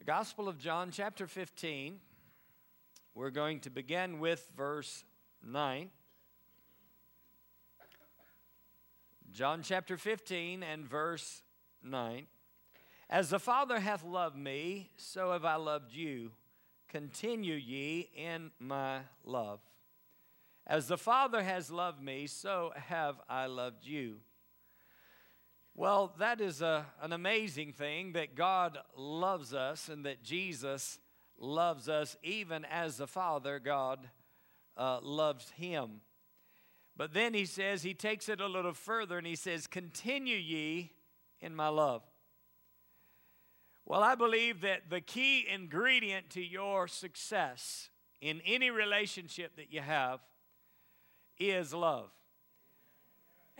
The Gospel of John, chapter 15. We're going to begin with verse 9. John chapter 15 and verse 9. As the Father hath loved me, so have I loved you. Continue ye in my love. As the Father has loved me, so have I loved you. Well, that is a, an amazing thing that God loves us and that Jesus loves us even as the Father, God, uh, loves him. But then he says, he takes it a little further and he says, Continue ye in my love. Well, I believe that the key ingredient to your success in any relationship that you have is love.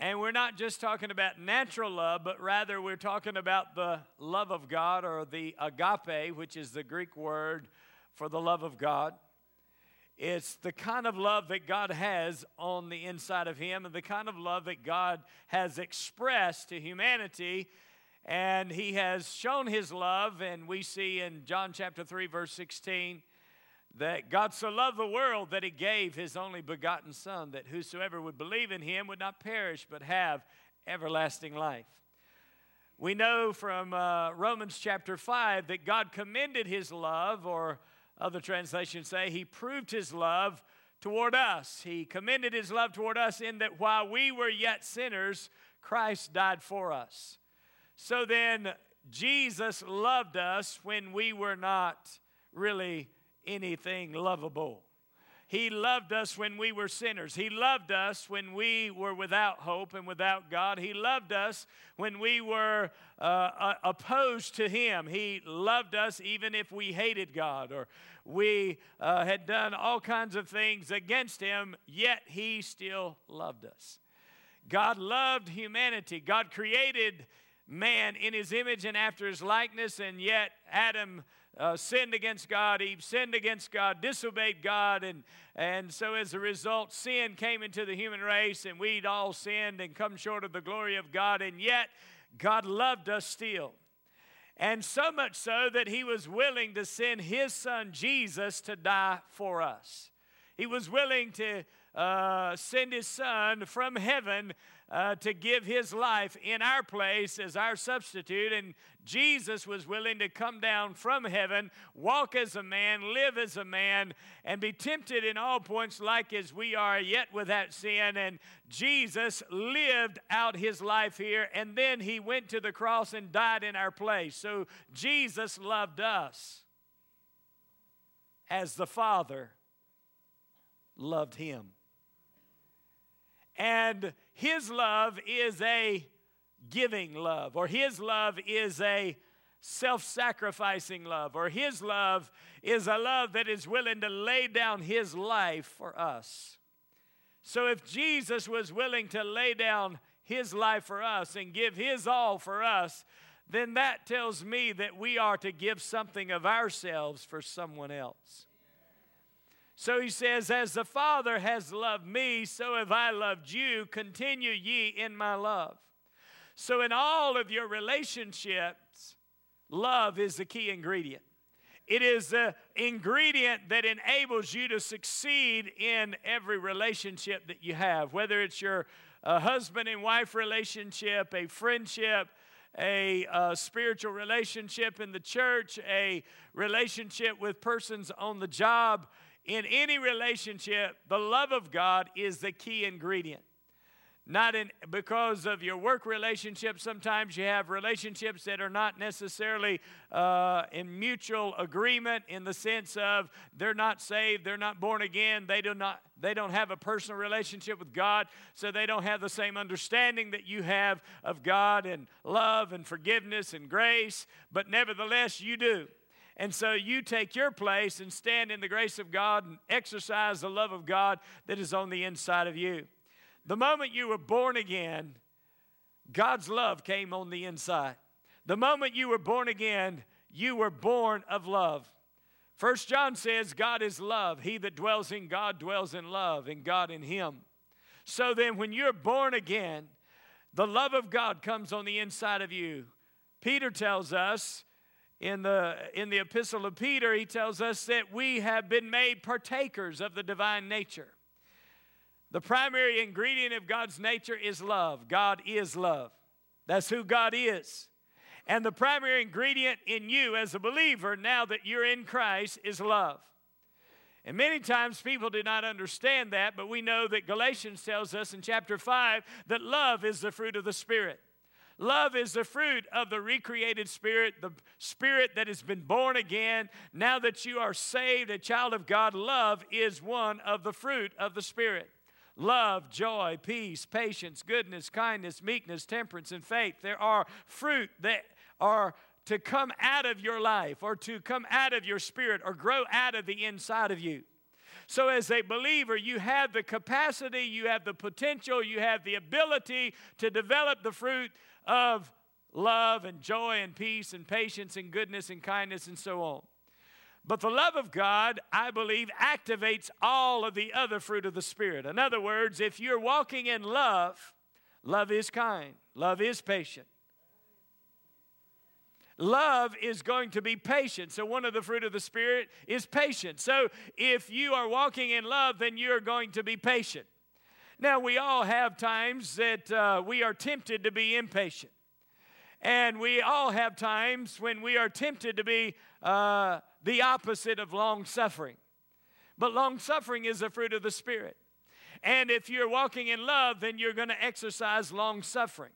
And we're not just talking about natural love, but rather we're talking about the love of God or the agape, which is the Greek word for the love of God. It's the kind of love that God has on the inside of Him and the kind of love that God has expressed to humanity. And He has shown His love, and we see in John chapter 3, verse 16 that God so loved the world that he gave his only begotten Son, that whosoever would believe in him would not perish but have everlasting life. We know from uh, Romans chapter 5 that God commended his love, or other translations say he proved his love toward us. He commended his love toward us in that while we were yet sinners, Christ died for us. So then, Jesus loved us when we were not really anything lovable. He loved us when we were sinners. He loved us when we were without hope and without God. He loved us when we were uh, opposed to Him. He loved us even if we hated God or we uh, had done all kinds of things against Him, yet He still loved us. God loved humanity. God created man in His image and after His likeness, and yet Adam uh, sinned against God, Eve sinned against God, disobeyed God, and, and so as a result, sin came into the human race, and we'd all sinned and come short of the glory of God, and yet God loved us still. And so much so that he was willing to send his son Jesus to die for us. He was willing to uh, send his son from heaven uh, to give his life in our place as our substitute. And Jesus was willing to come down from heaven, walk as a man, live as a man, and be tempted in all points like as we are, yet without sin. And Jesus lived out his life here, and then he went to the cross and died in our place. So Jesus loved us as the Father loved him. And his love is a giving love, or His love is a self sacrificing love, or His love is a love that is willing to lay down His life for us. So if Jesus was willing to lay down His life for us and give His all for us, then that tells me that we are to give something of ourselves for someone else. So he says, As the Father has loved me, so have I loved you. Continue ye in my love. So, in all of your relationships, love is the key ingredient. It is the ingredient that enables you to succeed in every relationship that you have, whether it's your uh, husband and wife relationship, a friendship, a uh, spiritual relationship in the church, a relationship with persons on the job in any relationship, the love of God is the key ingredient. Not in, because of your work relationship. Sometimes you have relationships that are not necessarily uh, in mutual agreement in the sense of they're not saved, they're not born again, they do not they don't have a personal relationship with God, so they don't have the same understanding that you have of God and love and forgiveness and grace. But nevertheless, you do. And so you take your place and stand in the grace of God and exercise the love of God that is on the inside of you. The moment you were born again, God's love came on the inside. The moment you were born again, you were born of love. First John says, God is love. He that dwells in God dwells in love, and God in him. So then, when you're born again, the love of God comes on the inside of you. Peter tells us in the, in the epistle of Peter, he tells us that we have been made partakers of the divine nature. The primary ingredient of God's nature is love. God is love. That's who God is. And the primary ingredient in you as a believer, now that you're in Christ, is love. And many times people do not understand that, but we know that Galatians tells us in chapter 5 that love is the fruit of the Spirit. Love is the fruit of the recreated spirit, the spirit that has been born again. Now that you are saved, a child of God, love is one of the fruit of the Spirit. Love, joy, peace, patience, goodness, kindness, meekness, temperance, and faith. There are fruit that are to come out of your life or to come out of your spirit or grow out of the inside of you. So, as a believer, you have the capacity, you have the potential, you have the ability to develop the fruit of love and joy and peace and patience and goodness and kindness and so on. But the love of God, I believe, activates all of the other fruit of the Spirit. In other words, if you're walking in love, love is kind, love is patient. Love is going to be patient. So, one of the fruit of the Spirit is patience. So, if you are walking in love, then you're going to be patient. Now, we all have times that uh, we are tempted to be impatient. And we all have times when we are tempted to be uh, the opposite of long suffering. But long suffering is a fruit of the Spirit. And if you're walking in love, then you're going to exercise long suffering.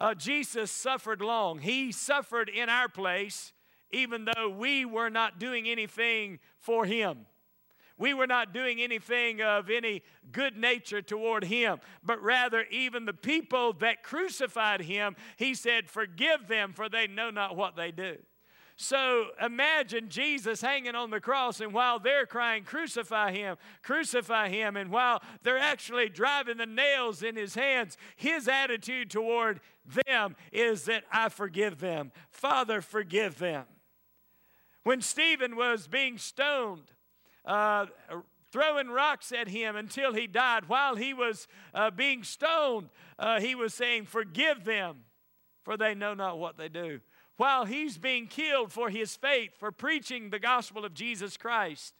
Uh, Jesus suffered long, He suffered in our place, even though we were not doing anything for Him. We were not doing anything of any good nature toward him, but rather, even the people that crucified him, he said, Forgive them, for they know not what they do. So imagine Jesus hanging on the cross, and while they're crying, Crucify him, crucify him, and while they're actually driving the nails in his hands, his attitude toward them is that I forgive them. Father, forgive them. When Stephen was being stoned, uh, throwing rocks at him until he died. While he was uh, being stoned, uh, he was saying, Forgive them, for they know not what they do. While he's being killed for his faith, for preaching the gospel of Jesus Christ.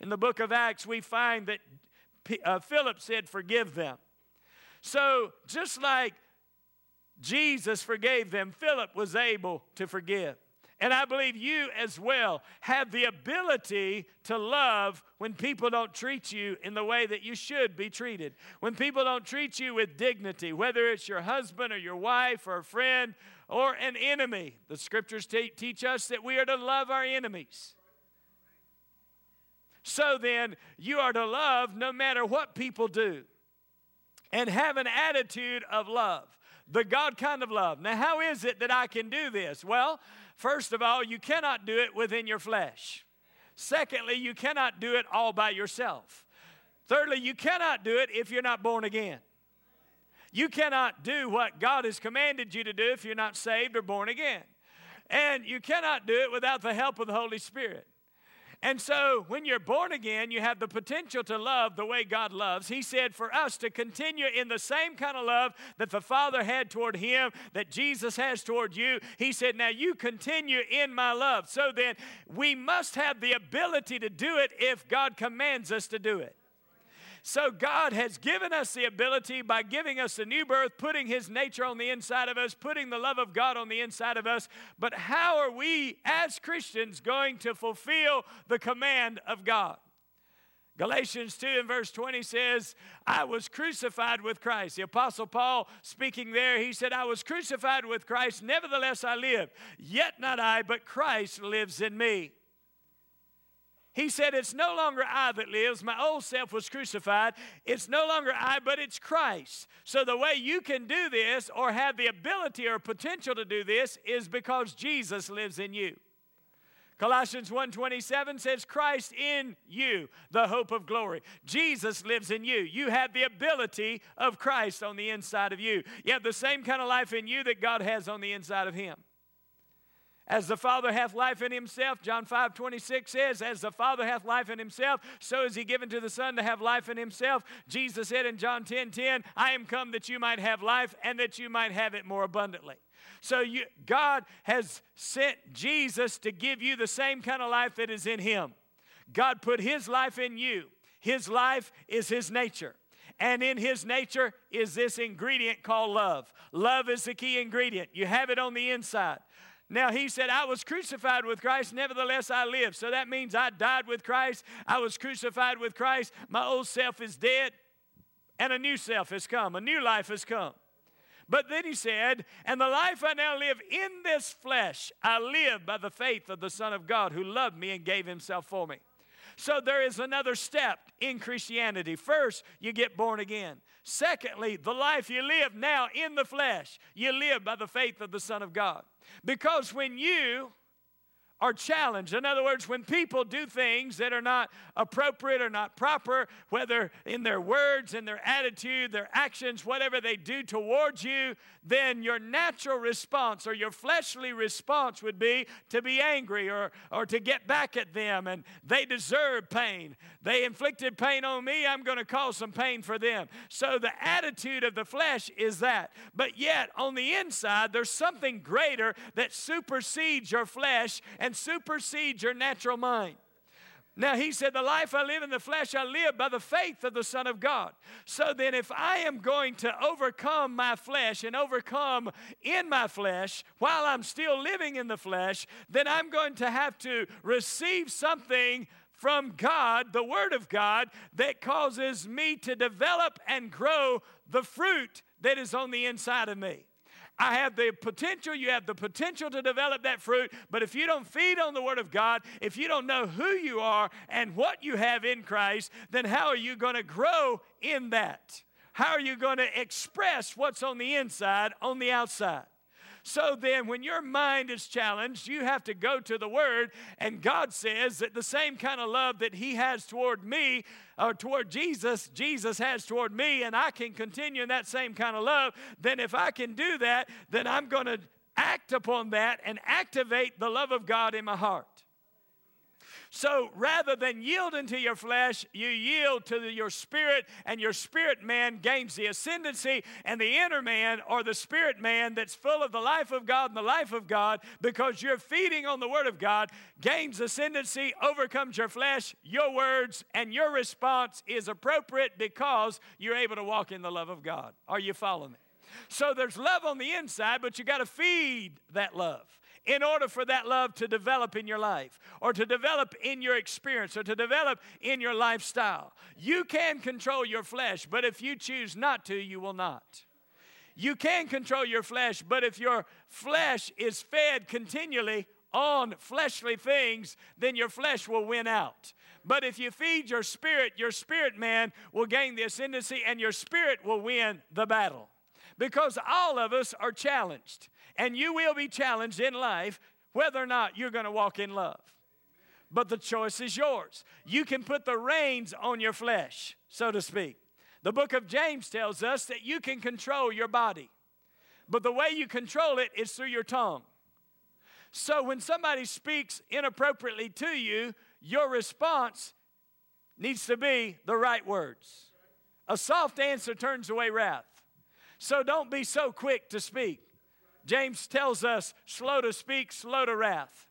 In the book of Acts, we find that P- uh, Philip said, Forgive them. So, just like Jesus forgave them, Philip was able to forgive. And I believe you as well have the ability to love when people don't treat you in the way that you should be treated. When people don't treat you with dignity, whether it's your husband or your wife or a friend or an enemy. The scriptures te- teach us that we are to love our enemies. So then, you are to love no matter what people do and have an attitude of love, the God kind of love. Now, how is it that I can do this? Well, First of all, you cannot do it within your flesh. Secondly, you cannot do it all by yourself. Thirdly, you cannot do it if you're not born again. You cannot do what God has commanded you to do if you're not saved or born again. And you cannot do it without the help of the Holy Spirit. And so, when you're born again, you have the potential to love the way God loves. He said for us to continue in the same kind of love that the Father had toward Him, that Jesus has toward you. He said, Now you continue in my love. So then, we must have the ability to do it if God commands us to do it. So God has given us the ability by giving us a new birth, putting His nature on the inside of us, putting the love of God on the inside of us. But how are we as Christians going to fulfill the command of God? Galatians 2 and verse 20 says, I was crucified with Christ. The Apostle Paul speaking there, he said, I was crucified with Christ, nevertheless I live. Yet not I, but Christ lives in me. He said, It's no longer I that lives. My old self was crucified. It's no longer I, but it's Christ. So the way you can do this or have the ability or potential to do this is because Jesus lives in you. Colossians 1:27 says Christ in you, the hope of glory. Jesus lives in you. You have the ability of Christ on the inside of you. You have the same kind of life in you that God has on the inside of him. As the Father hath life in himself, John 5 26 says, As the Father hath life in himself, so is he given to the Son to have life in himself. Jesus said in John 10 10, I am come that you might have life and that you might have it more abundantly. So you, God has sent Jesus to give you the same kind of life that is in him. God put his life in you. His life is his nature. And in his nature is this ingredient called love. Love is the key ingredient. You have it on the inside. Now, he said, I was crucified with Christ, nevertheless I live. So that means I died with Christ. I was crucified with Christ. My old self is dead, and a new self has come. A new life has come. But then he said, And the life I now live in this flesh, I live by the faith of the Son of God who loved me and gave himself for me. So there is another step in Christianity. First, you get born again. Secondly, the life you live now in the flesh, you live by the faith of the Son of God. Because when you are challenged. In other words, when people do things that are not appropriate or not proper, whether in their words, in their attitude, their actions, whatever they do towards you, then your natural response or your fleshly response would be to be angry or, or to get back at them. And they deserve pain. They inflicted pain on me, I'm going to cause some pain for them. So the attitude of the flesh is that. But yet, on the inside, there's something greater that supersedes your flesh and supersedes your natural mind. Now, he said, The life I live in the flesh, I live by the faith of the Son of God. So then, if I am going to overcome my flesh and overcome in my flesh while I'm still living in the flesh, then I'm going to have to receive something from God, the Word of God, that causes me to develop and grow the fruit that is on the inside of me. I have the potential, you have the potential to develop that fruit, but if you don't feed on the Word of God, if you don't know who you are and what you have in Christ, then how are you going to grow in that? How are you going to express what's on the inside on the outside? So then, when your mind is challenged, you have to go to the Word, and God says that the same kind of love that He has toward me, or toward Jesus, Jesus has toward me, and I can continue in that same kind of love, then if I can do that, then I'm going to act upon that and activate the love of God in my heart. So rather than yielding to your flesh, you yield to the, your spirit, and your spirit man gains the ascendancy, and the inner man or the spirit man that's full of the life of God and the life of God, because you're feeding on the Word of God, gains ascendancy, overcomes your flesh, your words, and your response is appropriate because you're able to walk in the love of God. Are you following me? So there's love on the inside, but you got to feed that love in order for that love to develop in your life or to develop in your experience or to develop in your lifestyle. You can control your flesh, but if you choose not to, you will not. You can control your flesh, but if your flesh is fed continually on fleshly things, then your flesh will win out. But if you feed your spirit, your spirit man will gain the ascendancy and your spirit will win the battle. Because all of us are challenged and you will be challenged in life whether or not you're going to walk in love. But the choice is yours. You can put the reins on your flesh, so to speak. The book of James tells us that you can control your body, but the way you control it is through your tongue. So when somebody speaks inappropriately to you, your response needs to be the right words. A soft answer turns away wrath. So don't be so quick to speak. James tells us, slow to speak, slow to wrath.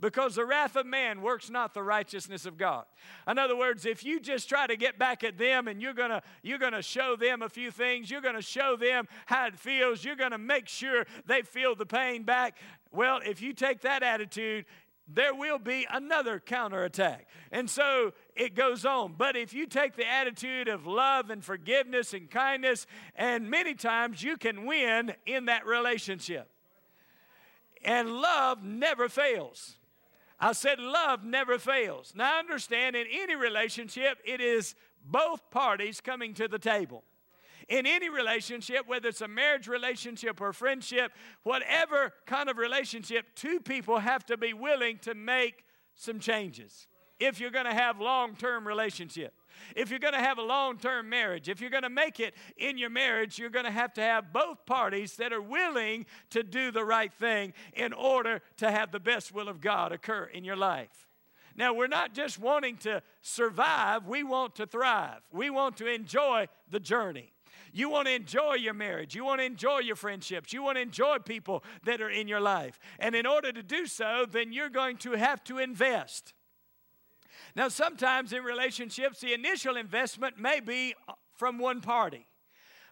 Because the wrath of man works not the righteousness of God. In other words, if you just try to get back at them and you're gonna you're gonna show them a few things, you're gonna show them how it feels, you're gonna make sure they feel the pain back. Well, if you take that attitude, there will be another counterattack. And so it goes on. But if you take the attitude of love and forgiveness and kindness, and many times you can win in that relationship. And love never fails. I said love never fails. Now, understand in any relationship, it is both parties coming to the table in any relationship, whether it's a marriage relationship or friendship, whatever kind of relationship, two people have to be willing to make some changes if you're going to have long-term relationship. If you're going to have a long term marriage, if you're going to make it in your marriage, you're going to have to have both parties that are willing to do the right thing in order to have the best will of God occur in your life. Now, we're not just wanting to survive, we want to thrive. We want to enjoy the journey. You want to enjoy your marriage. You want to enjoy your friendships. You want to enjoy people that are in your life. And in order to do so, then you're going to have to invest. Now, sometimes in relationships, the initial investment may be from one party.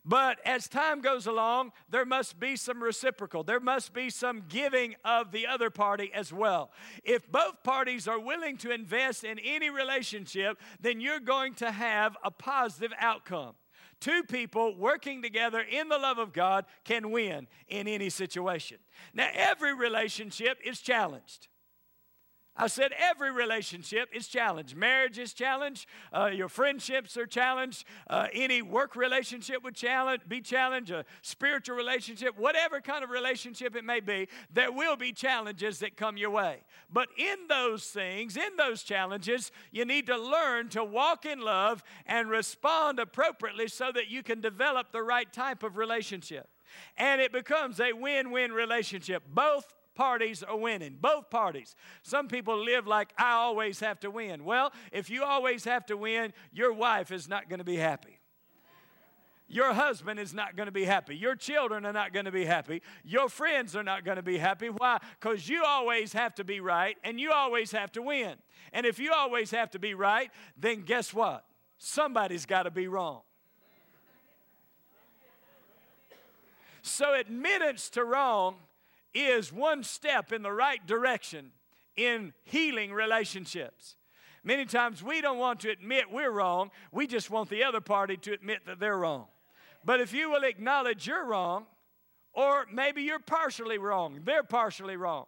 But as time goes along, there must be some reciprocal. There must be some giving of the other party as well. If both parties are willing to invest in any relationship, then you're going to have a positive outcome. Two people working together in the love of God can win in any situation. Now, every relationship is challenged. I said every relationship is challenged. Marriage is challenged. Uh, your friendships are challenged. Uh, any work relationship would challenge, be challenged. A spiritual relationship, whatever kind of relationship it may be, there will be challenges that come your way. But in those things, in those challenges, you need to learn to walk in love and respond appropriately so that you can develop the right type of relationship. And it becomes a win win relationship. Both parties are winning, both parties. Some people live like, I always have to win. Well, if you always have to win, your wife is not going to be happy. Your husband is not going to be happy. Your children are not going to be happy. Your friends are not going to be happy. Why? Because you always have to be right and you always have to win. And if you always have to be right, then guess what? Somebody's got to be wrong. So, admittance to wrong is one step in the right direction in healing relationships. Many times we don't want to admit we're wrong, we just want the other party to admit that they're wrong. But if you will acknowledge you're wrong, or maybe you're partially wrong, they're partially wrong,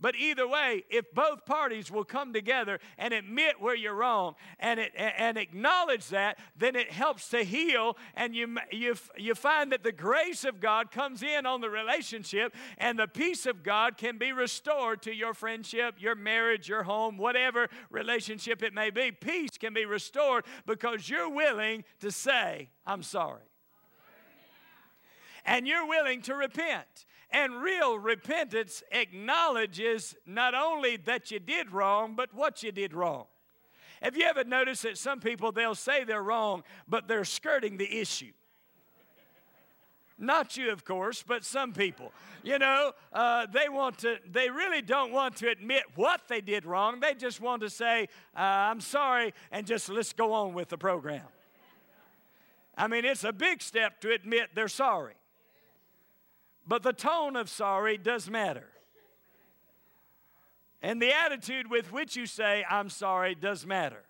but either way, if both parties will come together and admit where you're wrong and, it, and acknowledge that, then it helps to heal. And you, you, you find that the grace of God comes in on the relationship, and the peace of God can be restored to your friendship, your marriage, your home, whatever relationship it may be. Peace can be restored because you're willing to say, I'm sorry. And you're willing to repent. And real repentance acknowledges not only that you did wrong, but what you did wrong. Have you ever noticed that some people, they'll say they're wrong, but they're skirting the issue? Not you, of course, but some people. You know, uh, they want to, they really don't want to admit what they did wrong. They just want to say, uh, I'm sorry, and just let's go on with the program. I mean, it's a big step to admit they're sorry. But the tone of sorry does matter. And the attitude with which you say, I'm sorry, does matter.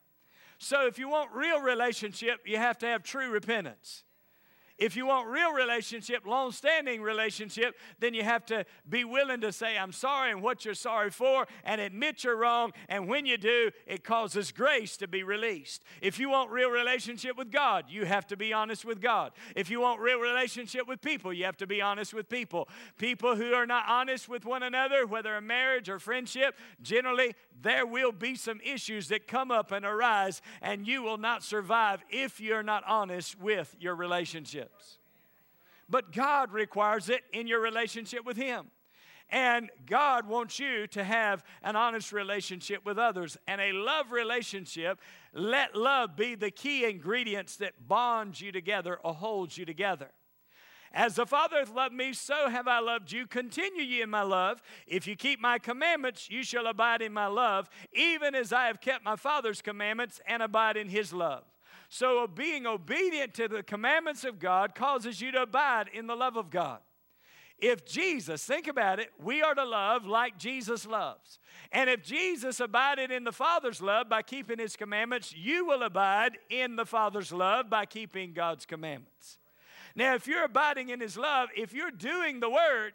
So if you want real relationship, you have to have true repentance. If you want real relationship, long standing relationship, then you have to be willing to say, I'm sorry and what you're sorry for, and admit you're wrong. And when you do, it causes grace to be released. If you want real relationship with God, you have to be honest with God. If you want real relationship with people, you have to be honest with people. People who are not honest with one another, whether a marriage or friendship, generally there will be some issues that come up and arise, and you will not survive if you're not honest with your relationships. But God requires it in your relationship with Him. And God wants you to have an honest relationship with others and a love relationship. Let love be the key ingredients that bonds you together or holds you together. As the Father hath loved me, so have I loved you. Continue ye in my love. If you keep my commandments, you shall abide in my love, even as I have kept my Father's commandments and abide in his love. So, being obedient to the commandments of God causes you to abide in the love of God. If Jesus, think about it, we are to love like Jesus loves. And if Jesus abided in the Father's love by keeping his commandments, you will abide in the Father's love by keeping God's commandments. Now, if you're abiding in His love, if you're doing the Word,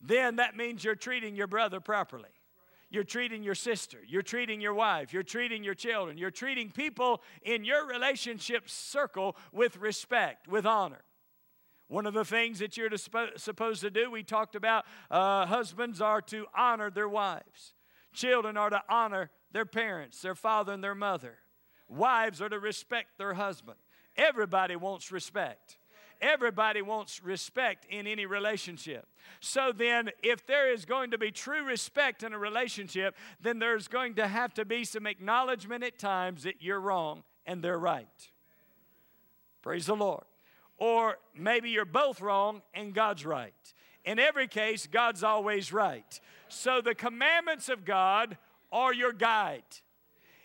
then that means you're treating your brother properly. You're treating your sister. You're treating your wife. You're treating your children. You're treating people in your relationship circle with respect, with honor. One of the things that you're supposed to do, we talked about uh, husbands are to honor their wives, children are to honor their parents, their father and their mother. wives are to respect their husband. Everybody wants respect. Everybody wants respect in any relationship. So then, if there is going to be true respect in a relationship, then there's going to have to be some acknowledgement at times that you're wrong and they're right. Praise the Lord. Or maybe you're both wrong and God's right. In every case, God's always right. So the commandments of God are your guide.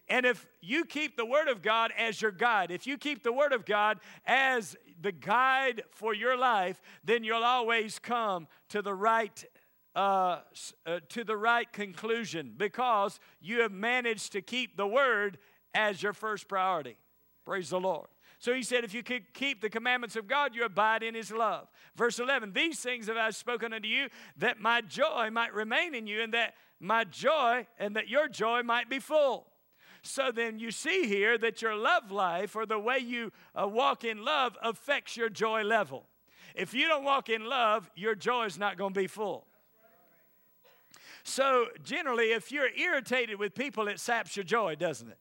And if you keep the Word of God as your guide, if you keep the Word of God as the guide for your life, then you'll always come to the right uh, uh, to the right conclusion because you have managed to keep the Word as your first priority. Praise the Lord. So he said, If you could keep the commandments of God, you abide in his love. Verse 11, These things have I spoken unto you, that my joy might remain in you, and that my joy, and that your joy might be full. So then you see here that your love life or the way you uh, walk in love affects your joy level. If you don't walk in love, your joy is not going to be full. So, generally, if you're irritated with people, it saps your joy, doesn't it?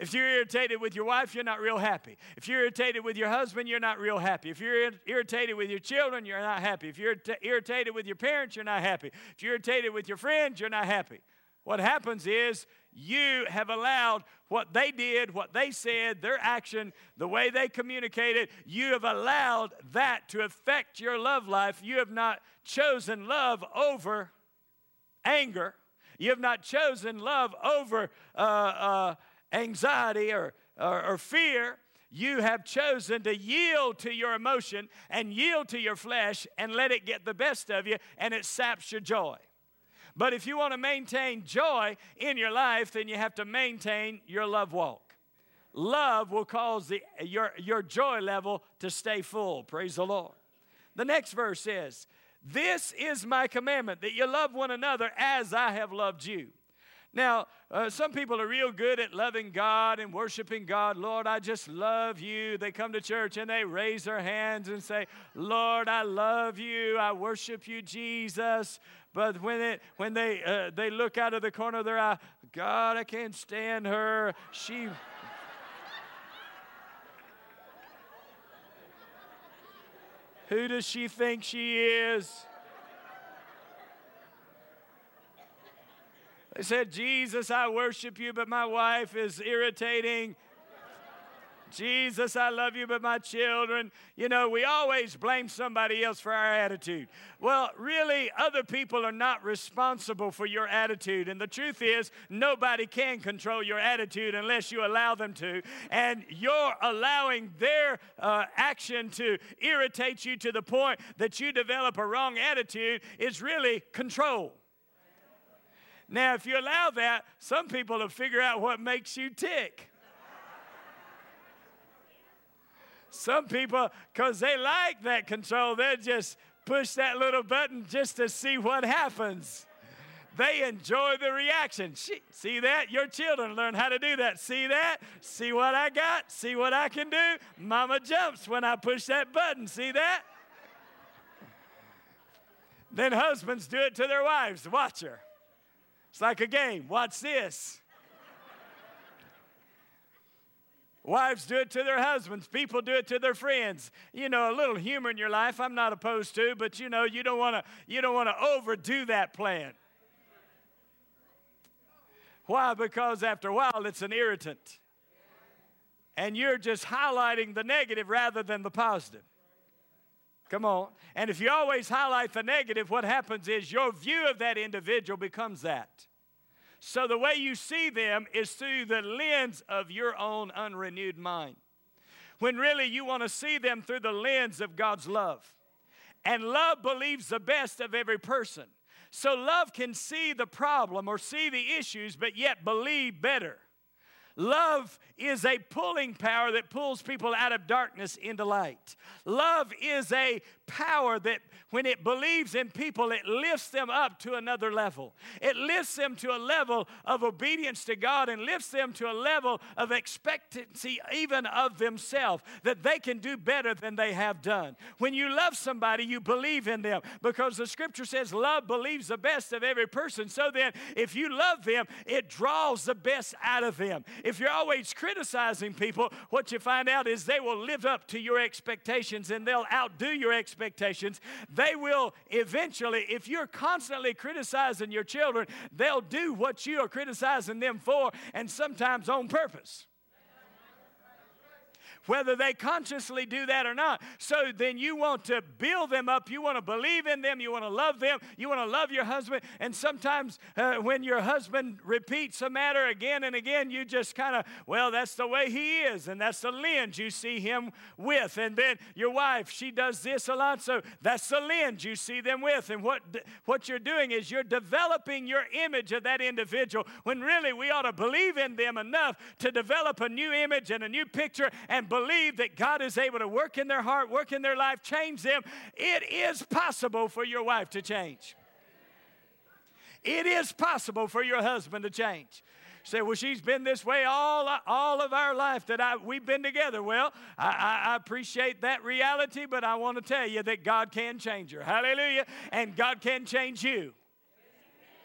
If you're irritated with your wife, you're not real happy. If you're irritated with your husband, you're not real happy. If you're irritated with your children, you're not happy. If you're irritated with your parents, you're not happy. If you're irritated with your friends, you're not happy. What happens is you have allowed what they did, what they said, their action, the way they communicated, you have allowed that to affect your love life. You have not chosen love over anger. You have not chosen love over uh, uh, anxiety or, or, or fear, you have chosen to yield to your emotion and yield to your flesh and let it get the best of you, and it saps your joy. But if you want to maintain joy in your life, then you have to maintain your love walk. Love will cause the, your, your joy level to stay full. Praise the Lord. The next verse says, This is my commandment, that you love one another as I have loved you. Now, uh, some people are real good at loving God and worshiping God. Lord, I just love you. They come to church and they raise their hands and say, Lord, I love you. I worship you, Jesus. But when, it, when they, uh, they look out of the corner of their eye, God, I can't stand her. She. Who does she think she is? They said, Jesus, I worship you, but my wife is irritating. Jesus, I love you, but my children. You know, we always blame somebody else for our attitude. Well, really, other people are not responsible for your attitude. And the truth is, nobody can control your attitude unless you allow them to. And you're allowing their uh, action to irritate you to the point that you develop a wrong attitude is really control. Now, if you allow that, some people will figure out what makes you tick. Some people, because they like that control, they just push that little button just to see what happens. They enjoy the reaction. See that? Your children learn how to do that. See that? See what I got? See what I can do? Mama jumps when I push that button. See that? Then husbands do it to their wives. Watch her. It's like a game. Watch this. Wives do it to their husbands. People do it to their friends. You know, a little humor in your life, I'm not opposed to, but you know, you don't want to you don't want to overdo that plan. Why? Because after a while it's an irritant. And you're just highlighting the negative rather than the positive. Come on. And if you always highlight the negative, what happens is your view of that individual becomes that. So the way you see them is through the lens of your own unrenewed mind. When really you want to see them through the lens of God's love. And love believes the best of every person. So love can see the problem or see the issues, but yet believe better. Love is a pulling power that pulls people out of darkness into light. Love is a power that when it believes in people, it lifts them up to another level. It lifts them to a level of obedience to God and lifts them to a level of expectancy, even of themselves, that they can do better than they have done. When you love somebody, you believe in them because the scripture says love believes the best of every person. So then, if you love them, it draws the best out of them. If you're always criticizing people, what you find out is they will live up to your expectations and they'll outdo your expectations. They will eventually, if you're constantly criticizing your children, they'll do what you are criticizing them for, and sometimes on purpose whether they consciously do that or not. So then you want to build them up. You want to believe in them. You want to love them. You want to love your husband. And sometimes uh, when your husband repeats a matter again and again, you just kind of, well, that's the way he is. And that's the lens you see him with. And then your wife, she does this a lot. So that's the lens you see them with. And what, what you're doing is you're developing your image of that individual when really we ought to believe in them enough to develop a new image and a new picture and believe that God is able to work in their heart, work in their life, change them, it is possible for your wife to change. It is possible for your husband to change say, well, she's been this way all, all of our life that I, we've been together. Well, I, I, appreciate that reality, but I want to tell you that God can change her. Hallelujah. And God can change you.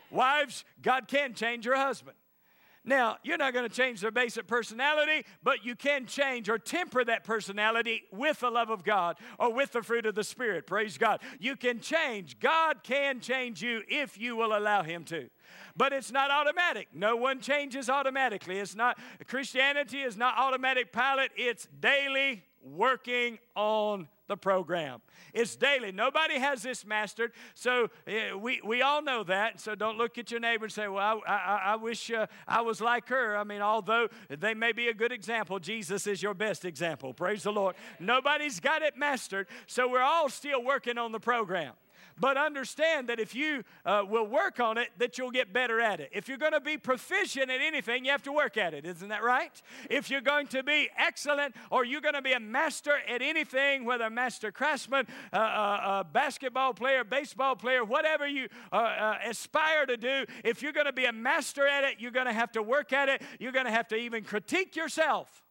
Wives, God can change your husband. Now, you're not going to change their basic personality, but you can change or temper that personality with the love of God or with the fruit of the Spirit. Praise God. You can change. God can change you if you will allow Him to. But it's not automatic. No one changes automatically. It's not, Christianity is not automatic pilot, it's daily working on the program. It's daily. Nobody has this mastered. So uh, we, we all know that. So don't look at your neighbor and say, Well, I, I, I wish uh, I was like her. I mean, although they may be a good example, Jesus is your best example. Praise the Lord. Nobody's got it mastered. So we're all still working on the program. But understand that if you uh, will work on it, that you'll get better at it. If you're going to be proficient at anything, you have to work at it. Isn't that right? If you're going to be excellent or you're going to be a master at anything, whether a master craftsman, uh, uh, a basketball player, baseball player, whatever you uh, uh, aspire to do, if you're going to be a master at it, you're going to have to work at it. You're going to have to even critique yourself.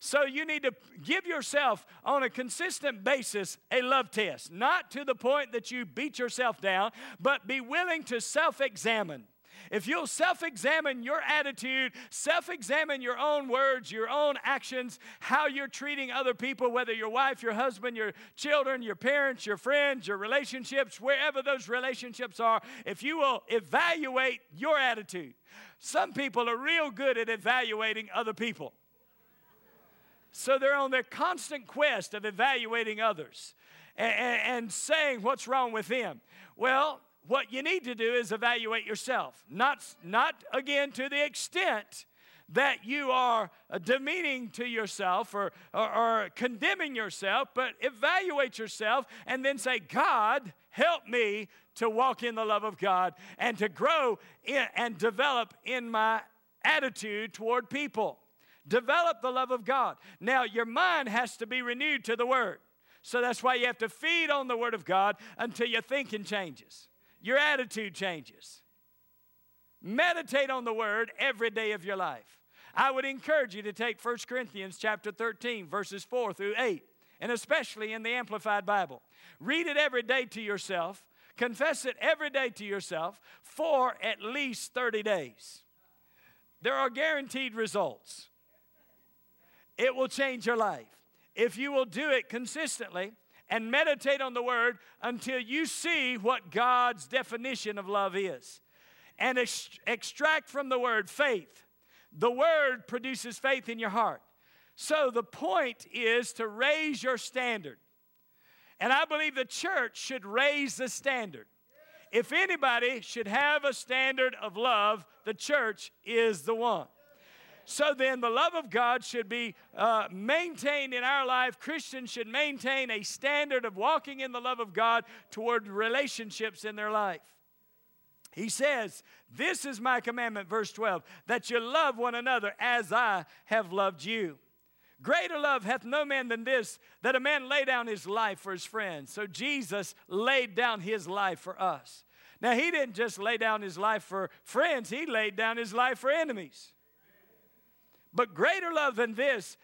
So you need to give yourself on a consistent basis a love test, not to the point that you beat yourself down, but be willing to self examine. If you'll self examine your attitude, self examine your own words, your own actions, how you're treating other people, whether your wife, your husband, your children, your parents, your friends, your relationships, wherever those relationships are, if you will evaluate your attitude. Some people are real good at evaluating other people. So they're on their constant quest of evaluating others and, and, saying what's wrong with them. Well, what you need to do is evaluate yourself. Not, not again to the extent that you are demeaning to yourself or, or, or condemning yourself, but evaluate yourself and then say, God, help me to walk in the love of God and to grow in, and develop in my attitude toward people. Develop the love of God. Now, your mind has to be renewed to the Word. So that's why you have to feed on the Word of God until your thinking changes, your attitude changes. Meditate on the Word every day of your life. I would encourage you to take 1 Corinthians chapter 13, verses 4 through 8, and especially in the Amplified Bible. Read it every day to yourself. Confess it every day to yourself for at least 30 days. There are guaranteed results it will change your life. If you will do it consistently and meditate on the word until you see what God's definition of love is and ex- extract from the word faith. The word produces faith in your heart. So the point is to raise your standard. And I believe the church should raise the standard. If anybody should have a standard of love, the church is the one. So then, the love of God should be uh, maintained in our life. Christians should maintain a standard of walking in the love of God toward relationships in their life. He says, This is my commandment, verse 12, that you love one another as I have loved you. Greater love hath no man than this, that a man lay down his life for his friends. So Jesus laid down his life for us. Now, he didn't just lay down his life for friends, he laid down his life for enemies. But greater love than this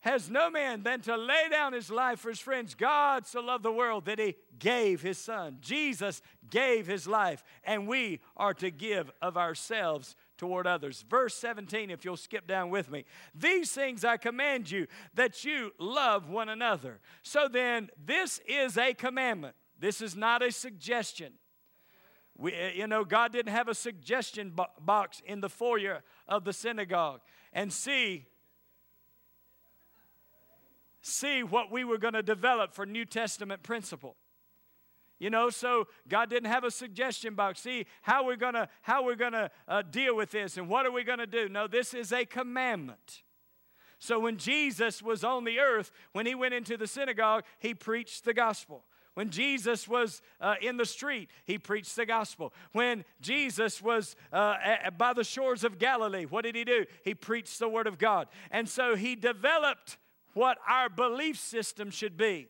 has no man than to lay down his life for his friends. God so loved the world that he gave his son. Jesus gave his life, and we are to give of ourselves toward others. Verse 17, if you'll skip down with me. These things I command you that you love one another. So then, this is a commandment. This is not a suggestion. We, eh, you know, God didn't have a suggestion box in the foyer of the synagogue. And see, see what we were going to develop for New Testament principle. You know, so God didn't have a suggestion box. See how we're gonna how we're gonna uh, deal with this and what are we gonna do? No, this is a commandment. So when Jesus was on the earth, when he went into the synagogue, he preached the gospel. When Jesus was uh, in the street, he preached the gospel. When Jesus was uh, by the shores of Galilee, what did he do? He preached the word of God. And so he developed what our belief system should be.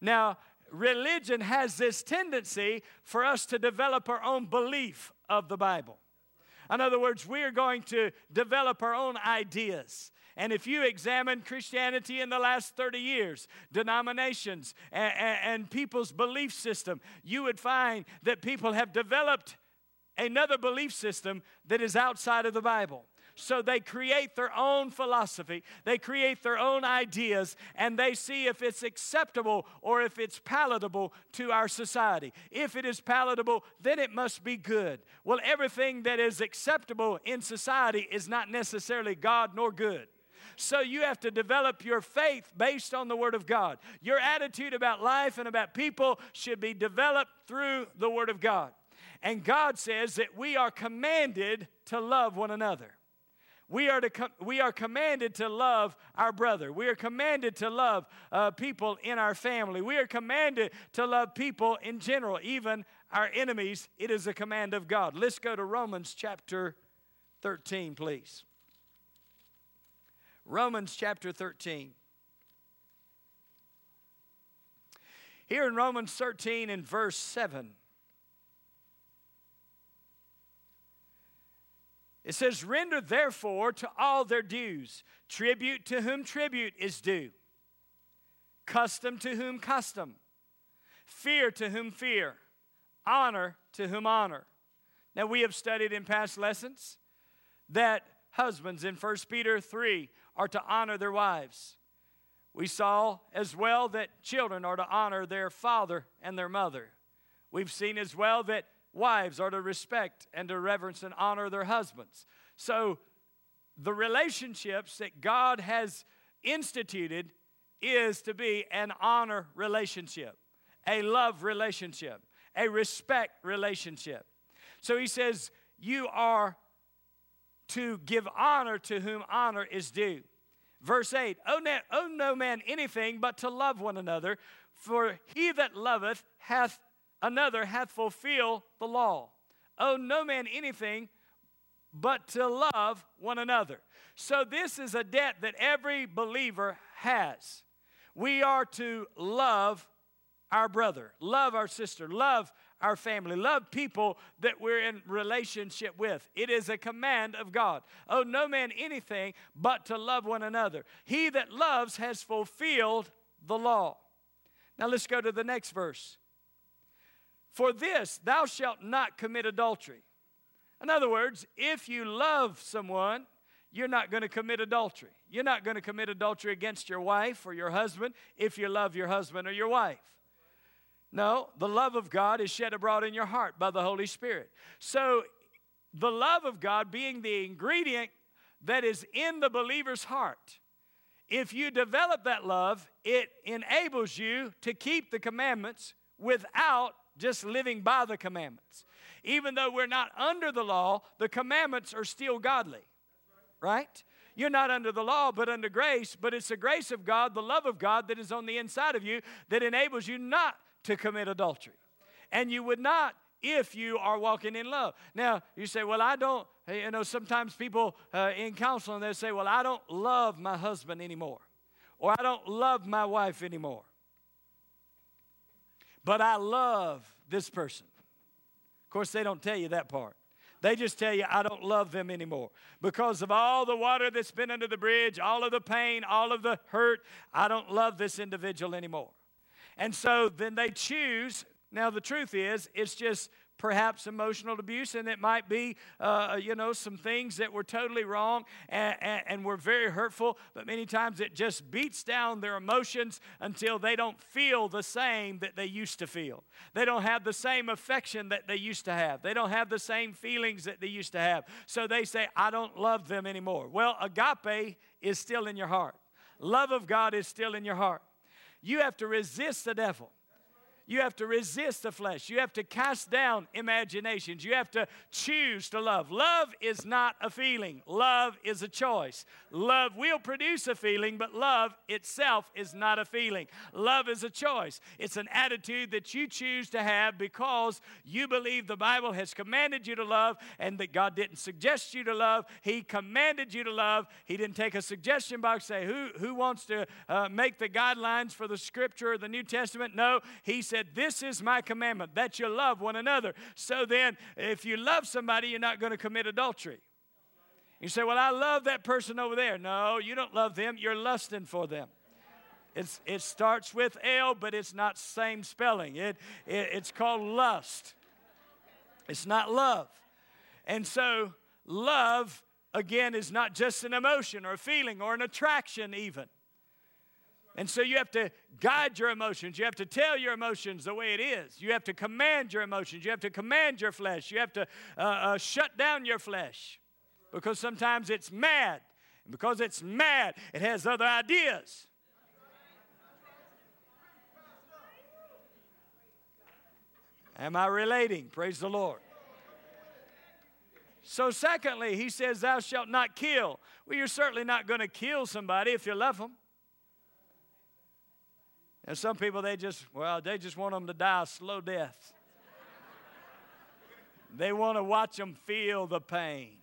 Now, religion has this tendency for us to develop our own belief of the Bible. In other words, we are going to develop our own ideas. And if you examine Christianity in the last 30 years, denominations and, and, and, people's belief system, you would find that people have developed another belief system that is outside of the Bible. So they create their own philosophy, they create their own ideas, and they see if it's acceptable or if it's palatable to our society. If it is palatable, then it must be good. Well, everything that is acceptable in society is not necessarily God nor good. So you have to develop your faith based on the Word of God. Your attitude about life and about people should be developed through the Word of God. And God says that we are commanded to love one another. We are, to com- we are commanded to love our brother. We are commanded to love uh, people in our family. We are commanded to love people in general, even our enemies. It is a command of God. Let's go to Romans chapter 13, please. Romans chapter 13. Here in Romans 13 and verse 7, It says, Render therefore to all their dues, tribute to whom tribute is due, custom to whom custom, fear to whom fear, honor to whom honor. Now, we have studied in past lessons that husbands in 1 Peter 3 are to honor their wives. We saw as well that children are to honor their father and their mother. We've seen as well that wives are to respect and to reverence and honor their husbands. So, the relationships that God has instituted is to be an honor relationship, a love relationship, a respect relationship. So he says, You are to give honor to whom honor is due. Verse 8 owe, no man anything but to love one another, for he that loveth hath another hath fulfilled the law. Owe no man anything but to love one another. So, this is a debt that every believer has. We are to love our brother, love our sister, love our family, love people that we're in relationship with. It is a command of God. Owe no man anything but to love one another. He that loves has fulfilled the law. Now let's go to the next verse. For this, thou shalt not commit adultery. In other words, if you love someone, you're not going to commit adultery. You're not going to commit adultery against your wife or your husband if you love your husband or your wife. No, the love of God is shed abroad in your heart by the Holy Spirit. So, the love of God being the ingredient that is in the believer's heart, if you develop that love, it enables you to keep the commandments without just living by the commandments. Even though we're not under the law, the commandments are still godly. Right? You're not under the law, but under grace. But it's the grace of God, the love of God that is on the inside of you that enables you not to commit adultery. And you would not if you are walking in love. Now, you say, well, I don't, you know, sometimes people uh, in counseling, they say, well, I don't love my husband anymore, or I don't love my wife anymore but I love this person. Of course, they don't tell you that part. They just tell you, I don't love them anymore. Because of all the water that's been under the bridge, all of the pain, all of the hurt, I don't love this individual anymore. And so then they choose. Now, the truth is, it's just perhaps emotional abuse, and it might be, uh, you know, some things that were totally wrong and, and, and were very hurtful, but many times it just beats down their emotions until they don't feel the same that they used to feel. They don't have the same affection that they used to have. They don't have the same feelings that they used to have. So they say, I don't love them anymore. Well, agape is still in your heart, love of God is still in your heart. You have to resist the devil. You have to resist the flesh. You have to cast down imaginations. You have to choose to love. Love is not a feeling, love is a choice. Love will produce a feeling, but love itself is not a feeling. Love is a choice. It's an attitude that you choose to have because you believe the Bible has commanded you to love and that God didn't suggest you to love. He commanded you to love. He didn't take a suggestion box say, Who, who wants to uh, make the guidelines for the scripture or the New Testament? No, He said, This is my commandment, that you love one another. So then, if you love somebody, you're not going to commit adultery. You say, Well, I love that person over there. No, you don't love them, you're lusting for them. It's, it starts with L, but it's not same spelling. It, it, it's called lust. It's not love. And so, love, again, is not just an emotion or a feeling or an attraction, even. And so you have to guide your emotions. You have to tell your emotions the way it is. You have to command your emotions. You have to command your flesh. You have to uh, uh, shut down your flesh because sometimes it's mad. And because it's mad, it has other ideas. Am I relating? Praise the Lord. So, secondly, he says, Thou shalt not kill. Well, you're certainly not going to kill somebody if you love them. And some people, they just, well, they just want them to die a slow death. they want to watch them feel the pain.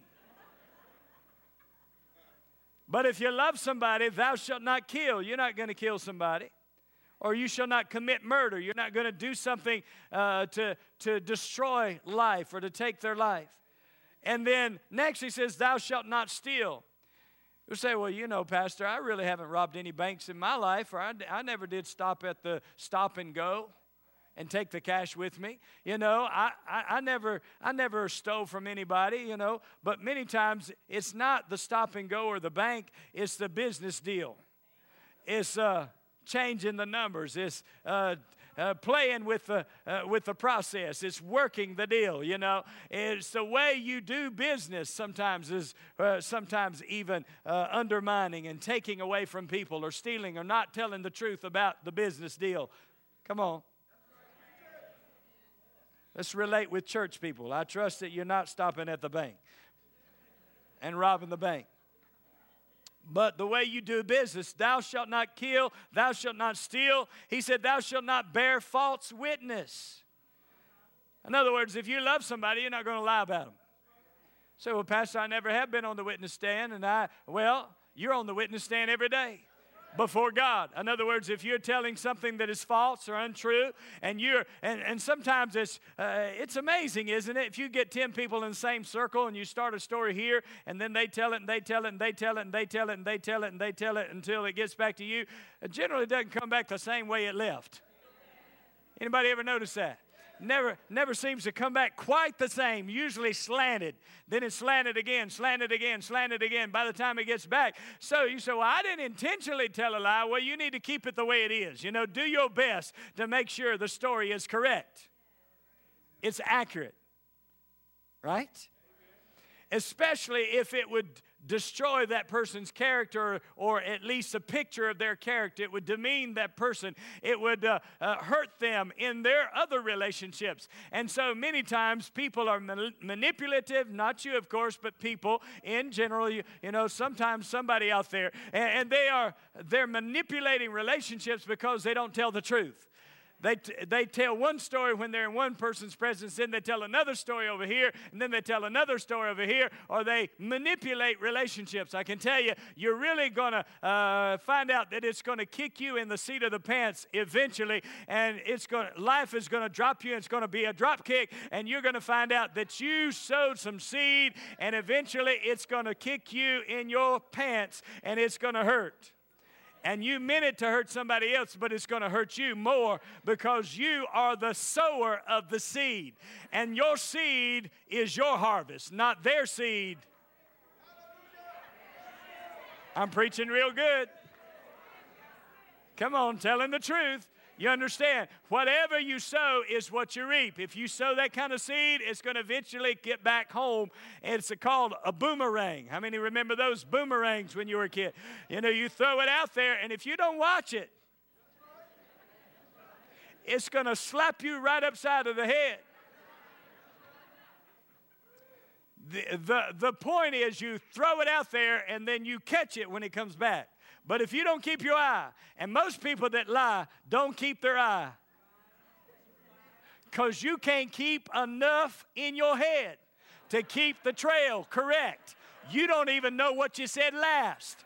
But if you love somebody, thou shalt not kill. You're not going to kill somebody. Or you shall not commit murder. You're not going to do something uh, to, to destroy life or to take their life. And then next he says, Thou shalt not steal. You say, well, you know, Pastor, I really haven't robbed any banks in my life, or I, I never did stop at the stop and go and take the cash with me. You know, I, I, I, never I never stole from anybody, you know, but many times it's not the stop and go or the bank, it's the business deal. It's uh, changing the numbers. It's uh, uh, playing with the, uh, with the process. It's working the deal, you know. It's the way you do business sometimes is uh, sometimes even uh, undermining and taking away from people or stealing or not telling the truth about the business deal. Come on. Let's relate with church people. I trust that you're not stopping at the bank and robbing the bank. But the way you do business, thou shalt not kill, thou shalt not steal. He said, thou shalt not bear false witness. In other words, if you love somebody, you're not going to lie about them. So, well, Pastor, I never have been on the witness stand, and I, well, you're on the witness stand every day before God. In other words, if you're telling something that is false or untrue, and you're and, and sometimes it's uh, it's amazing, isn't it? If you get ten people in the same circle and you start a story here, and then they tell it and they tell it and they tell it and they tell it and they tell it and they tell it until it gets back to you, it generally doesn't come back the same way it left. Anybody ever notice that? Never, never seems to come back quite the same, usually slanted. Then it's slanted again, slanted again, slanted again by the time it gets back. So you say, Well, I didn't intentionally tell a lie. Well, you need to keep it the way it is. You know, do your best to make sure the story is correct, it's accurate, right? Especially if it would destroy that person's character or at least a picture of their character. It would demean that person. It would uh, uh, hurt them in their other relationships. And so many times people are manipulative, not you, of course, but people in general. You, you know, sometimes somebody out there, and, and they are they're manipulating relationships because they don't tell the truth. They, t- they tell one story when they're in one person's presence, then they tell another story over here, and then they tell another story over here, or they manipulate relationships. I can tell you, you're really going to uh, find out that it's going to kick you in the seat of the pants eventually, and it's going life is going to drop you, and it's going to be a drop kick, and you're going to find out that you sowed some seed, and eventually it's going to kick you in your pants, and it's going to hurt and you meant it to hurt somebody else, but it's going to hurt you more because you are the sower of the seed. And your seed is your harvest, not their seed. I'm preaching real good. Come on, telling the truth. You understand? Whatever you sow is what you reap. If you sow that kind of seed, it's going to eventually get back home. It's called a boomerang. How many remember those boomerangs when you were a kid? You know, you throw it out there, and if you don't watch it, it's going to slap you right upside of the head. The, the, the point is, you throw it out there and then you catch it when it comes back. But if you don't keep your eye, and most people that lie don't keep their eye, because you can't keep enough in your head to keep the trail correct. You don't even know what you said last.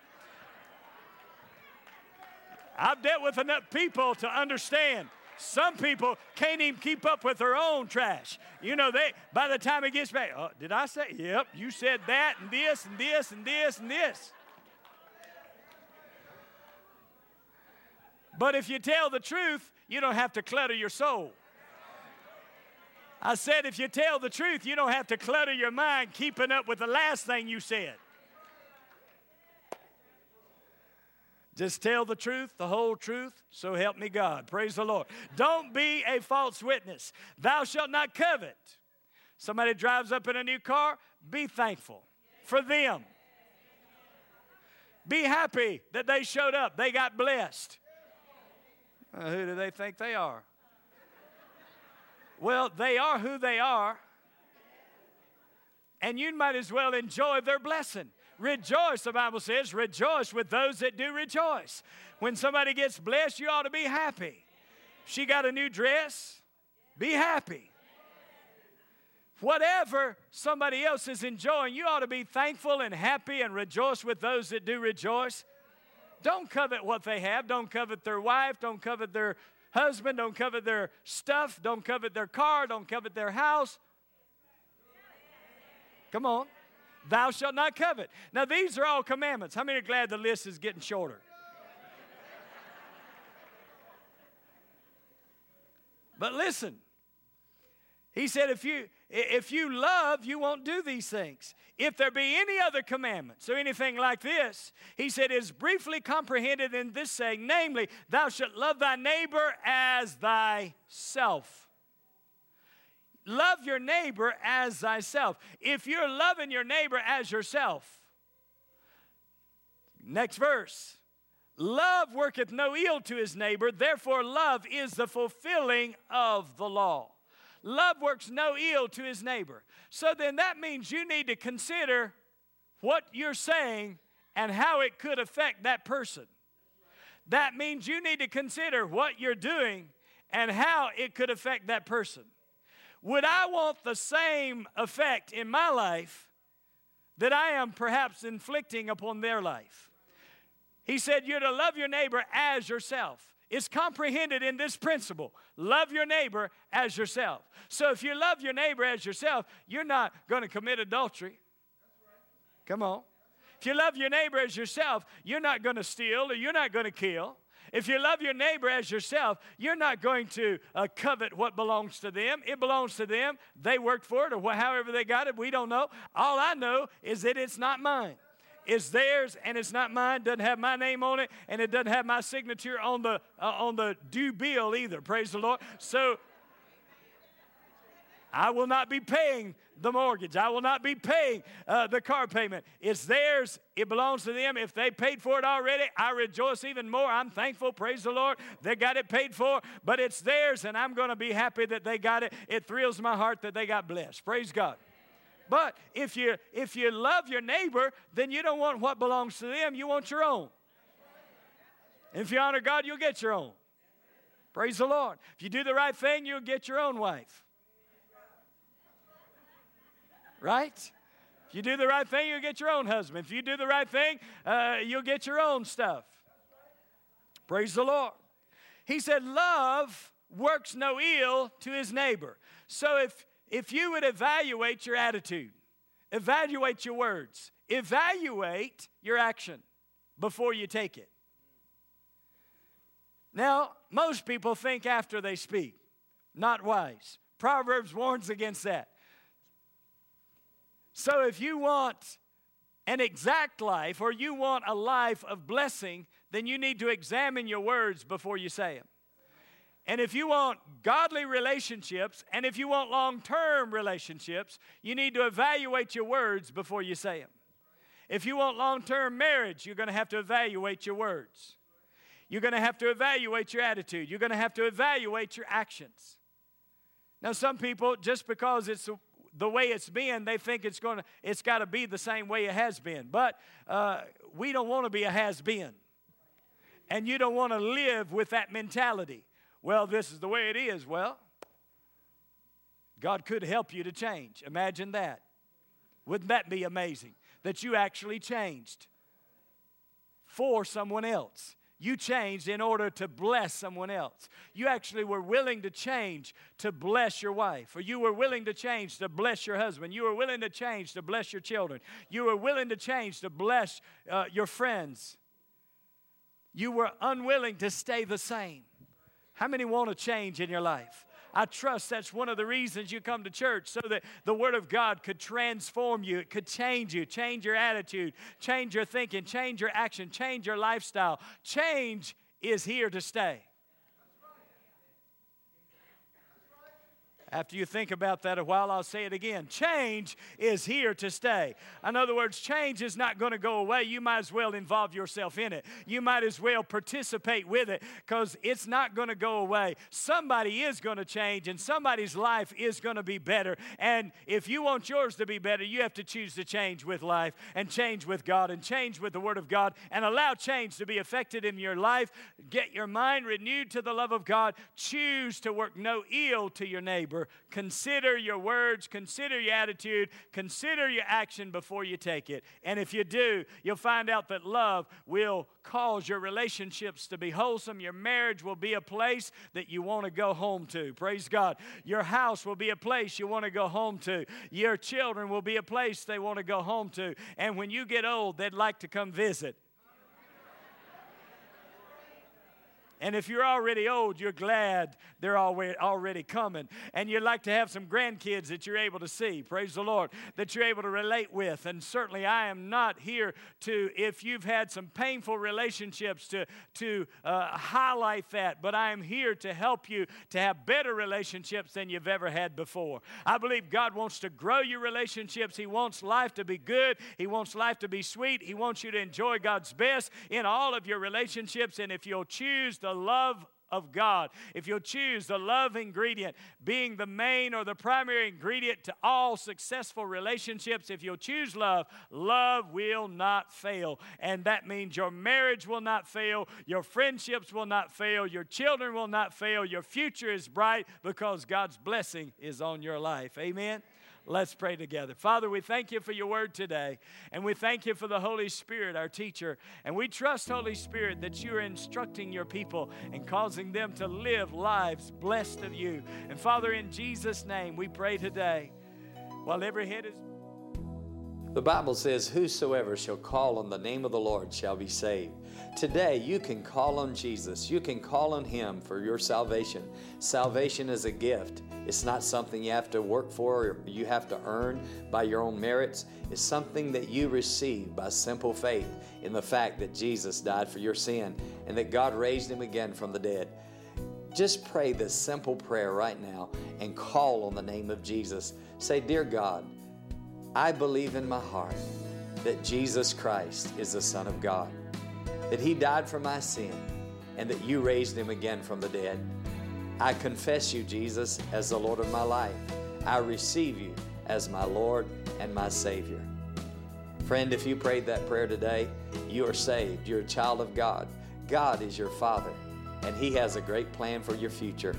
I've dealt with enough people to understand. Some people can't even keep up with their own trash. You know, they by the time it gets back, oh, did I say? Yep, you said that and this and this and this and this. But if you tell the truth, you don't have to clutter your soul. I said, if you tell the truth, you don't have to clutter your mind keeping up with the last thing you said. Just tell the truth, the whole truth, so help me God. Praise the Lord. Don't be a false witness. Thou shalt not covet. Somebody drives up in a new car, be thankful for them. Be happy that they showed up, they got blessed. Uh, who do they think they are? Well, they are who they are. And you might as well enjoy their blessing. Rejoice, the Bible says, rejoice with those that do rejoice. When somebody gets blessed, you ought to be happy. She got a new dress, be happy. Whatever somebody else is enjoying, you ought to be thankful and happy and rejoice with those that do rejoice. Don't covet what they have. Don't covet their wife. Don't covet their husband. Don't covet their stuff. Don't covet their car. Don't covet their house. Come on. Thou shalt not covet. Now, these are all commandments. How many are glad the list is getting shorter? But listen, he said, if you if you love, you won't do these things. If there be any other commandments or anything like this, he said, is briefly comprehended in this saying, namely, thou shalt love thy neighbor as thyself. Love your neighbor as thyself. If you're loving your neighbor as yourself, next verse. Love worketh no ill to his neighbor, therefore, love is the fulfilling of the law. Love works no ill to his neighbor. So then that means you need to consider what you're saying and how it could affect that person. That means you need to consider what you're doing and how it could affect that person. Would I want the same effect in my life that I am perhaps inflicting upon their life? He said, You're to love your neighbor as yourself is comprehended in this principle love your neighbor as yourself. So if you love your neighbor as yourself, you're not going to commit adultery. Come on. If you love your neighbor as yourself, you're not going to steal or you're not going to kill. If you love your neighbor as yourself, you're not going to uh, covet what belongs to them. It belongs to them. They worked for it or wh- however they got it. We don't know. All I know is that it's not mine. It's theirs and it's not mine. Doesn't have my name on it, and it doesn't have my signature on the uh, on the due bill either. Praise the Lord. So I will not be paying the mortgage. I will not be paying uh, the car payment. It's theirs. It belongs to them. If they paid for it already, I rejoice even more. I'm thankful. Praise the Lord. They got it paid for, but it's theirs, and I'm going to be happy that they got it. It thrills my heart that they got blessed. Praise God. But if you if you love your neighbor, then you don't want what belongs to them, you want your own. if you honor God, you'll get your own. Praise the Lord. If you do the right thing, you'll get your own wife. Right? If you do the right thing, you'll get your own husband. If you do the right thing, uh, you'll get your own stuff. Praise the Lord. He said, Love works no ill to his neighbor. So if, if you would evaluate your attitude, evaluate your words, evaluate your action before you take it. Now, most people think after they speak, not wise. Proverbs warns against that. So if you want an exact life or you want a life of blessing, then you need to examine your words before you say them. And if you want godly relationships and if you want long term relationships, you need to evaluate your words before you say them. If you want long term marriage, you're going to have to evaluate your words. You're going to have to evaluate your attitude. You're going to have to evaluate your actions. Now, some people, just because it's the way it's been, they think it's going to, it's got to be the same way it has been. But uh, we don't want to be a has been. And you don't want to live with that mentality. Well, this is the way it is. Well, God could help you to change. Imagine that. Wouldn't that be amazing? That you actually changed for someone else. You changed in order to bless someone else. You actually were willing to change to bless your wife, or you were willing to change to bless your husband. You were willing to change to bless your children. You were willing to change to bless uh, your friends. You were unwilling to stay the same. How many want to change in your life? I trust that's one of the reasons you come to church so that the Word of God could transform you. It could change you, change your attitude, change your thinking, change your action, change your lifestyle. Change is here to stay. After you think about that a while, I'll say it again. Change is here to stay. In other words, change is not going to go away. You might as well involve yourself in it. You might as well participate with it because it's not going to go away. Somebody is going to change and somebody's life is going to be better. And if you want yours to be better, you have to choose to change with life and change with God and change with the Word of God and allow change to be affected in your life. Get your mind renewed to the love of God. Choose to work no ill to your neighbor consider your words, consider your attitude, consider your action before you take it. And if you do, you'll find out that love will cause your relationships to be wholesome. Your marriage will be a place that you want to go home to. Praise God. Your house will be a place you want to go home to. Your children will be a place they want to go home to. And when you get old, they'd like to come visit. And if you're already old, you're glad they're already coming. And you'd like to have some grandkids that you're able to see, praise the Lord, that you're able to relate with. And certainly I am not here to, if you've had some painful relationships, to, to uh, highlight that, but I am here to help you to have better relationships than you've ever had before. I believe God wants to grow your relationships. He wants life to be good, He wants life to be sweet. He wants you to enjoy God's best in all of your relationships. And if you'll choose the the love of God. If you'll choose the love ingredient being the main or the primary ingredient to all successful relationships, if you'll choose love, love will not fail. And that means your marriage will not fail, your friendships will not fail, your children will not fail, your future is bright because God's blessing is on your life. Amen. Let's pray together. Father, we thank you for your word today, and we thank you for the Holy Spirit, our teacher. And we trust, Holy Spirit, that you are instructing your people and causing them to live lives blessed of you. And Father, in Jesus' name, we pray today while every head is. The Bible says, Whosoever shall call on the name of the Lord shall be saved. Today, you can call on Jesus. You can call on Him for your salvation. Salvation is a gift. It's not something you have to work for or you have to earn by your own merits. It's something that you receive by simple faith in the fact that Jesus died for your sin and that God raised Him again from the dead. Just pray this simple prayer right now and call on the name of Jesus. Say, Dear God, I believe in my heart that Jesus Christ is the Son of God, that He died for my sin, and that you raised Him again from the dead. I confess you, Jesus, as the Lord of my life. I receive you as my Lord and my Savior. Friend, if you prayed that prayer today, you are saved. You're a child of God. God is your Father. and He has a great plan for your future.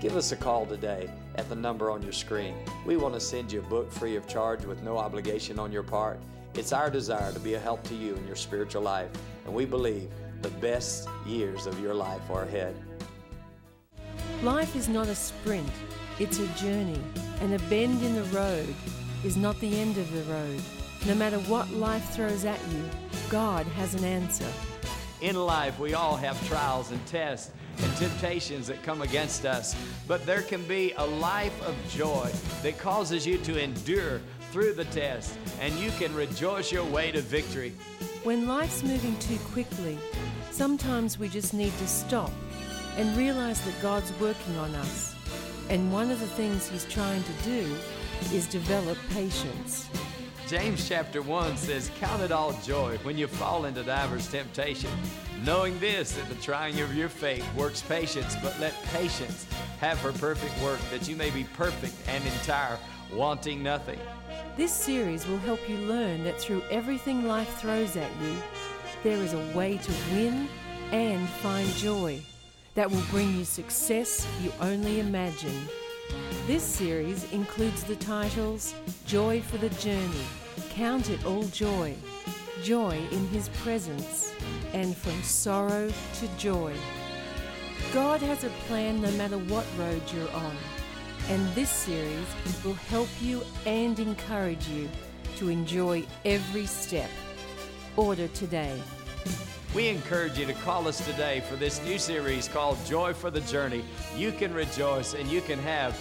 Give us a call today at the number on your screen. We want to send you a book free of charge with no obligation on your part. It's our desire to be a help to you in your spiritual life, and we believe the best years of your life are ahead. Life is not a sprint, it's a journey, and a bend in the road is not the end of the road. No matter what life throws at you, God has an answer. In life, we all have trials and tests and temptations that come against us, but there can be a life of joy that causes you to endure through the test, and you can rejoice your way to victory. When life's moving too quickly, sometimes we just need to stop and realize that God's working on us. And one of the things He's trying to do is develop patience. James chapter 1 says, Count it all joy when you fall into divers temptation, knowing this, that the trying of your faith works patience, but let patience have her perfect work, that you may be perfect and entire, wanting nothing. This series will help you learn that through everything life throws at you, there is a way to win and find joy that will bring you success you only imagine. This series includes the titles Joy for the Journey, Count It All Joy, Joy in His Presence, and From Sorrow to Joy. God has a plan no matter what road you're on, and this series will help you and encourage you to enjoy every step. Order today. We encourage you to call us today for this new series called Joy for the Journey. You can rejoice and you can have